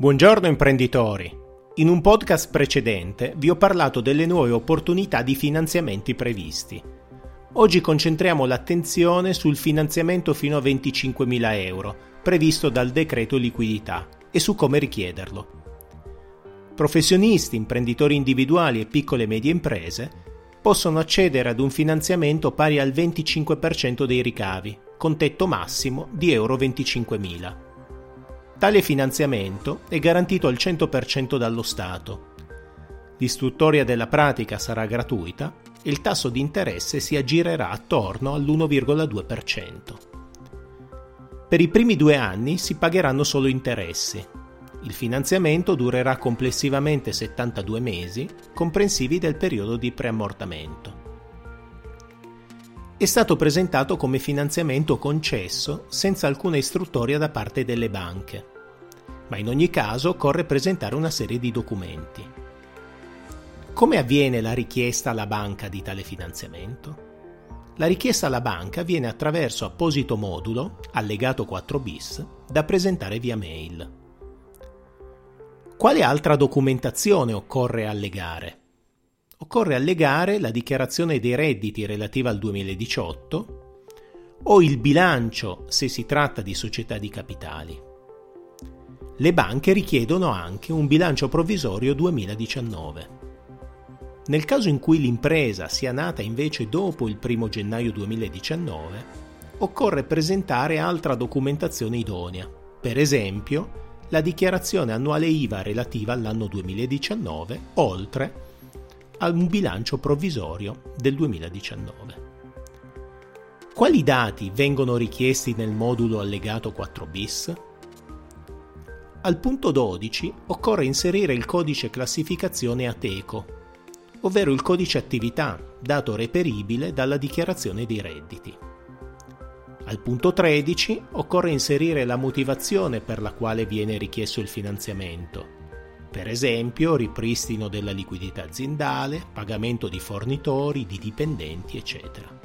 Buongiorno imprenditori! In un podcast precedente vi ho parlato delle nuove opportunità di finanziamenti previsti. Oggi concentriamo l'attenzione sul finanziamento fino a 25.000 euro, previsto dal decreto liquidità, e su come richiederlo. Professionisti, imprenditori individuali e piccole e medie imprese possono accedere ad un finanziamento pari al 25% dei ricavi, con tetto massimo di euro 25.000. Tale finanziamento è garantito al 100% dallo Stato. L'istruttoria della pratica sarà gratuita e il tasso di interesse si aggirerà attorno all'1,2%. Per i primi due anni si pagheranno solo interessi. Il finanziamento durerà complessivamente 72 mesi, comprensivi del periodo di preammortamento è stato presentato come finanziamento concesso senza alcuna istruttoria da parte delle banche, ma in ogni caso occorre presentare una serie di documenti. Come avviene la richiesta alla banca di tale finanziamento? La richiesta alla banca avviene attraverso apposito modulo, allegato 4 bis, da presentare via mail. Quale altra documentazione occorre allegare? Occorre allegare la dichiarazione dei redditi relativa al 2018 o il bilancio se si tratta di società di capitali. Le banche richiedono anche un bilancio provvisorio 2019. Nel caso in cui l'impresa sia nata invece dopo il 1 gennaio 2019, occorre presentare altra documentazione idonea, per esempio la dichiarazione annuale IVA relativa all'anno 2019, oltre a un bilancio provvisorio del 2019. Quali dati vengono richiesti nel modulo allegato 4 bis? Al punto 12 occorre inserire il codice classificazione ATECO, ovvero il codice attività, dato reperibile dalla dichiarazione dei redditi. Al punto 13 occorre inserire la motivazione per la quale viene richiesto il finanziamento, per esempio ripristino della liquidità aziendale, pagamento di fornitori, di dipendenti, eccetera.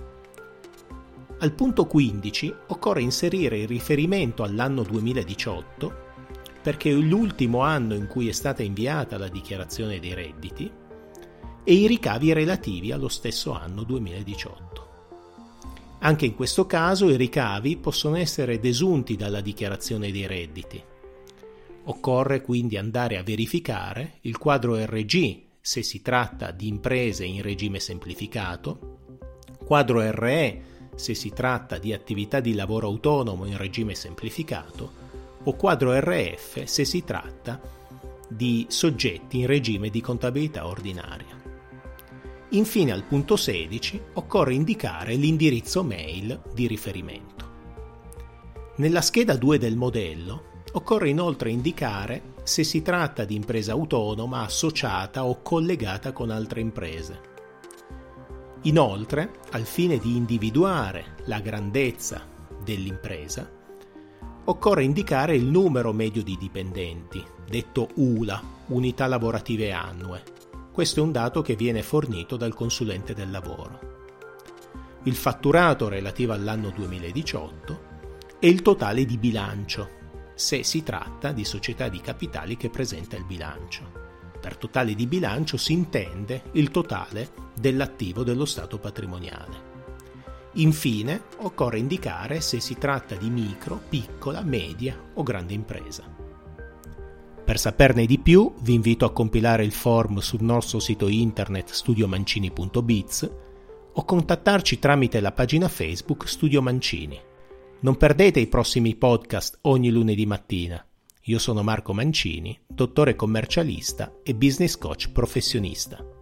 Al punto 15 occorre inserire il riferimento all'anno 2018 perché è l'ultimo anno in cui è stata inviata la dichiarazione dei redditi e i ricavi relativi allo stesso anno 2018. Anche in questo caso i ricavi possono essere desunti dalla dichiarazione dei redditi Occorre quindi andare a verificare il quadro RG se si tratta di imprese in regime semplificato, quadro RE se si tratta di attività di lavoro autonomo in regime semplificato o quadro RF se si tratta di soggetti in regime di contabilità ordinaria. Infine al punto 16 occorre indicare l'indirizzo mail di riferimento. Nella scheda 2 del modello Occorre inoltre indicare se si tratta di impresa autonoma, associata o collegata con altre imprese. Inoltre, al fine di individuare la grandezza dell'impresa, occorre indicare il numero medio di dipendenti, detto ULA, unità lavorative annue. Questo è un dato che viene fornito dal consulente del lavoro. Il fatturato relativo all'anno 2018 e il totale di bilancio, se si tratta di società di capitali che presenta il bilancio. Per totale di bilancio si intende il totale dell'attivo dello stato patrimoniale. Infine, occorre indicare se si tratta di micro, piccola, media o grande impresa. Per saperne di più, vi invito a compilare il form sul nostro sito internet studiomancini.biz o contattarci tramite la pagina Facebook Studio Mancini. Non perdete i prossimi podcast ogni lunedì mattina. Io sono Marco Mancini, dottore commercialista e business coach professionista.